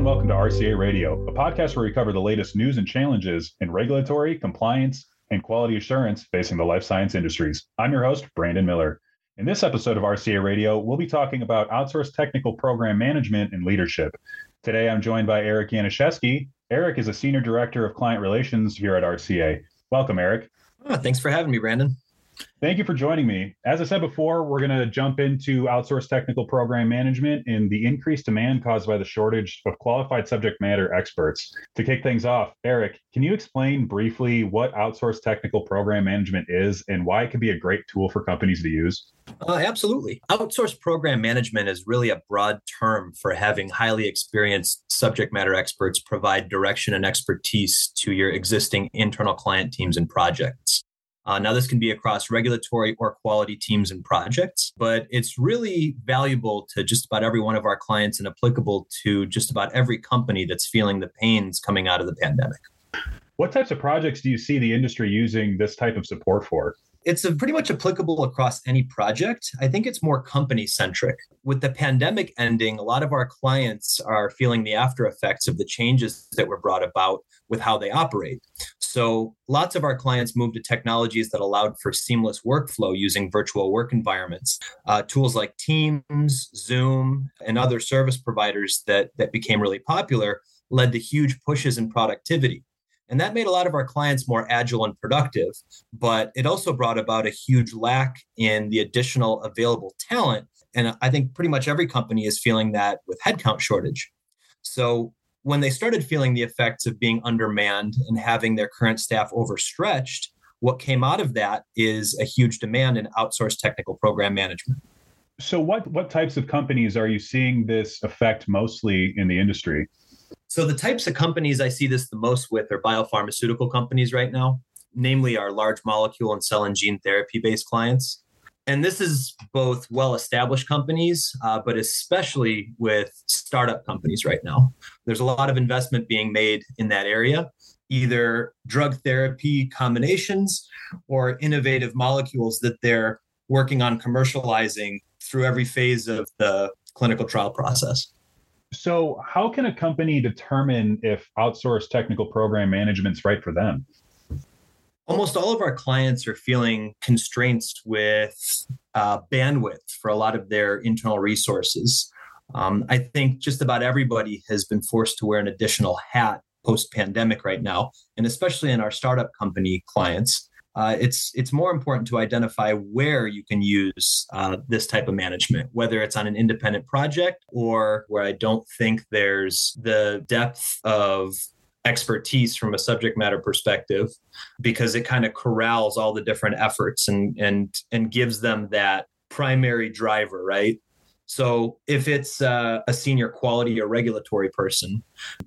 and welcome to RCA Radio, a podcast where we cover the latest news and challenges in regulatory, compliance, and quality assurance facing the life science industries. I'm your host, Brandon Miller. In this episode of RCA Radio, we'll be talking about outsourced technical program management and leadership. Today, I'm joined by Eric Yanuszewski. Eric is a Senior Director of Client Relations here at RCA. Welcome, Eric. Oh, thanks for having me, Brandon. Thank you for joining me. As I said before, we're going to jump into outsourced technical program management and the increased demand caused by the shortage of qualified subject matter experts. To kick things off, Eric, can you explain briefly what outsourced technical program management is and why it can be a great tool for companies to use? Uh, absolutely. Outsourced program management is really a broad term for having highly experienced subject matter experts provide direction and expertise to your existing internal client teams and projects. Uh, now, this can be across regulatory or quality teams and projects, but it's really valuable to just about every one of our clients and applicable to just about every company that's feeling the pains coming out of the pandemic. What types of projects do you see the industry using this type of support for? It's pretty much applicable across any project. I think it's more company centric. With the pandemic ending, a lot of our clients are feeling the after effects of the changes that were brought about with how they operate. So, lots of our clients moved to technologies that allowed for seamless workflow using virtual work environments. Uh, tools like Teams, Zoom, and other service providers that, that became really popular led to huge pushes in productivity. And that made a lot of our clients more agile and productive, but it also brought about a huge lack in the additional available talent. And I think pretty much every company is feeling that with headcount shortage. So when they started feeling the effects of being undermanned and having their current staff overstretched, what came out of that is a huge demand in outsourced technical program management. So what what types of companies are you seeing this affect mostly in the industry? So the types of companies I see this the most with are biopharmaceutical companies right now, namely our large molecule and cell and gene therapy based clients. And this is both well established companies, uh, but especially with startup companies right now. There's a lot of investment being made in that area, either drug therapy combinations or innovative molecules that they're working on commercializing through every phase of the clinical trial process. So, how can a company determine if outsourced technical program management's right for them? Almost all of our clients are feeling constraints with uh, bandwidth for a lot of their internal resources. Um, I think just about everybody has been forced to wear an additional hat post pandemic right now, and especially in our startup company clients uh, it's it's more important to identify where you can use uh, this type of management, whether it's on an independent project or where I don't think there's the depth of expertise from a subject matter perspective because it kind of corrals all the different efforts and and and gives them that primary driver right so if it's uh, a senior quality or regulatory person,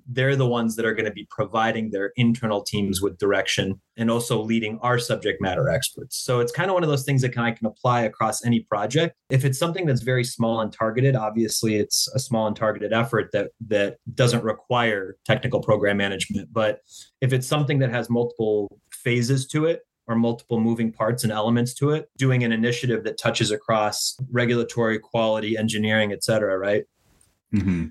they're the ones that are going to be providing their internal teams with direction and also leading our subject matter experts. So it's kind of one of those things that can, I can apply across any project. If it's something that's very small and targeted, obviously it's a small and targeted effort that that doesn't require technical program management. But if it's something that has multiple phases to it, or multiple moving parts and elements to it, doing an initiative that touches across regulatory, quality, engineering, et cetera, right? Mm-hmm.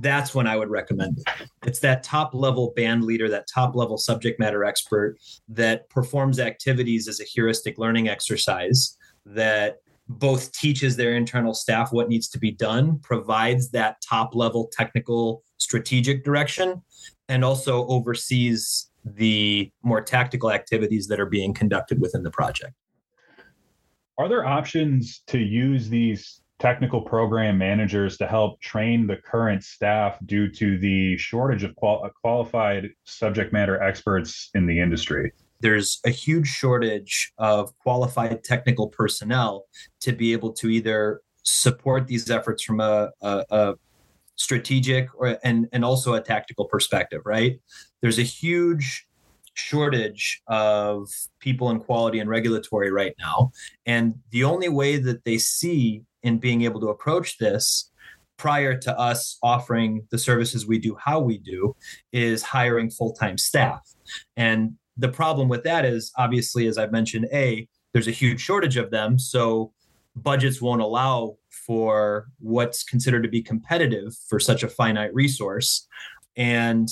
That's when I would recommend it. It's that top level band leader, that top level subject matter expert that performs activities as a heuristic learning exercise that both teaches their internal staff what needs to be done, provides that top level technical strategic direction, and also oversees the more tactical activities that are being conducted within the project. Are there options to use these technical program managers to help train the current staff due to the shortage of qual- qualified subject matter experts in the industry? There's a huge shortage of qualified technical personnel to be able to either support these efforts from a, a, a strategic or and and also a tactical perspective right there's a huge shortage of people in quality and regulatory right now and the only way that they see in being able to approach this prior to us offering the services we do how we do is hiring full-time staff and the problem with that is obviously as i've mentioned a there's a huge shortage of them so budgets won't allow for what's considered to be competitive for such a finite resource. And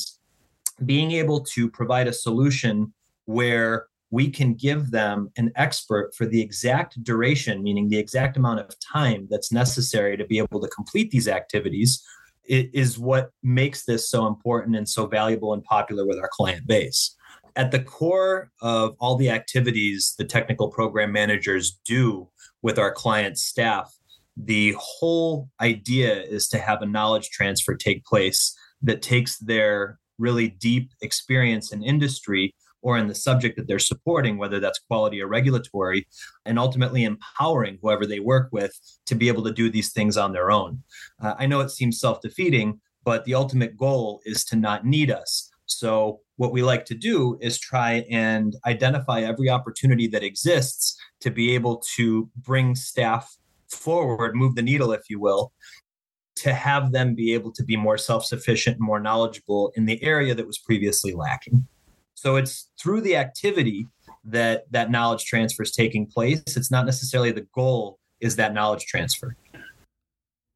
being able to provide a solution where we can give them an expert for the exact duration, meaning the exact amount of time that's necessary to be able to complete these activities, is what makes this so important and so valuable and popular with our client base. At the core of all the activities the technical program managers do with our client staff, the whole idea is to have a knowledge transfer take place that takes their really deep experience in industry or in the subject that they're supporting, whether that's quality or regulatory, and ultimately empowering whoever they work with to be able to do these things on their own. Uh, I know it seems self defeating, but the ultimate goal is to not need us. So, what we like to do is try and identify every opportunity that exists to be able to bring staff forward, move the needle, if you will, to have them be able to be more self sufficient and more knowledgeable in the area that was previously lacking. So it's through the activity that that knowledge transfer is taking place. It's not necessarily the goal is that knowledge transfer.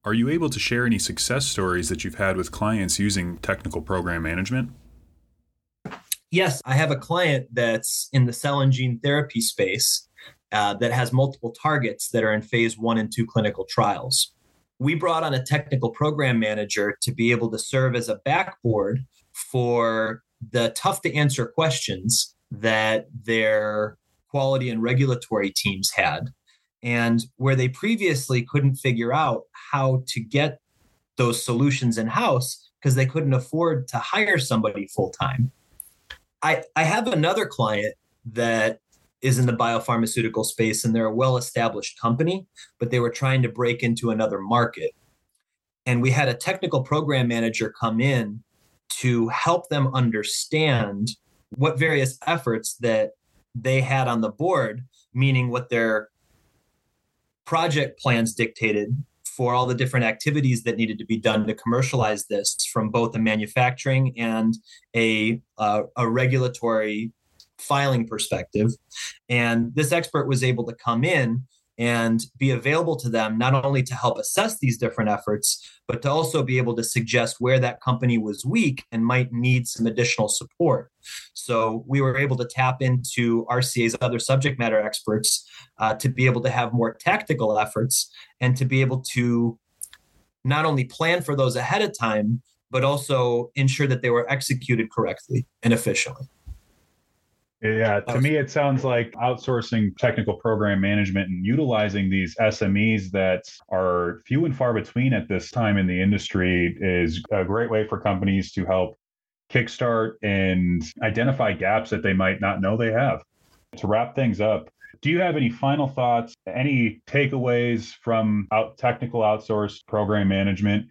Are you able to share any success stories that you've had with clients using technical program management? Yes, I have a client that's in the cell and gene therapy space uh, that has multiple targets that are in phase one and two clinical trials. We brought on a technical program manager to be able to serve as a backboard for the tough to answer questions that their quality and regulatory teams had, and where they previously couldn't figure out how to get those solutions in house because they couldn't afford to hire somebody full time. I, I have another client that is in the biopharmaceutical space and they're a well established company, but they were trying to break into another market. And we had a technical program manager come in to help them understand what various efforts that they had on the board, meaning what their project plans dictated for all the different activities that needed to be done to commercialize this from both a manufacturing and a, uh, a regulatory filing perspective. And this expert was able to come in and be available to them not only to help assess these different efforts, but to also be able to suggest where that company was weak and might need some additional support. So we were able to tap into RCA's other subject matter experts uh, to be able to have more tactical efforts and to be able to not only plan for those ahead of time, but also ensure that they were executed correctly and efficiently. Yeah, to me, it sounds like outsourcing technical program management and utilizing these SMEs that are few and far between at this time in the industry is a great way for companies to help kickstart and identify gaps that they might not know they have. To wrap things up, do you have any final thoughts, any takeaways from out technical outsourced program management?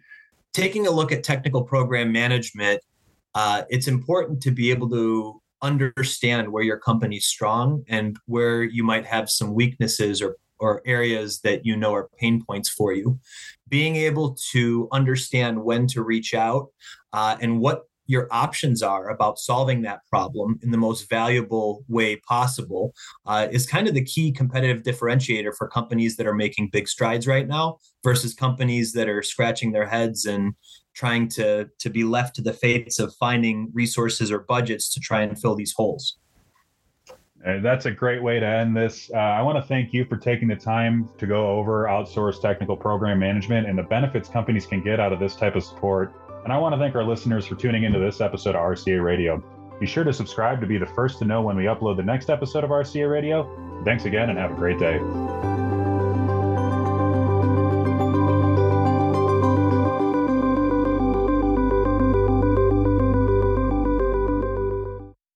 Taking a look at technical program management, uh, it's important to be able to understand where your company's strong and where you might have some weaknesses or or areas that you know are pain points for you. Being able to understand when to reach out uh, and what your options are about solving that problem in the most valuable way possible uh, is kind of the key competitive differentiator for companies that are making big strides right now versus companies that are scratching their heads and trying to to be left to the fates of finding resources or budgets to try and fill these holes. Uh, that's a great way to end this. Uh, I want to thank you for taking the time to go over outsourced technical program management and the benefits companies can get out of this type of support. And I want to thank our listeners for tuning into this episode of RCA Radio. Be sure to subscribe to be the first to know when we upload the next episode of RCA Radio. Thanks again and have a great day.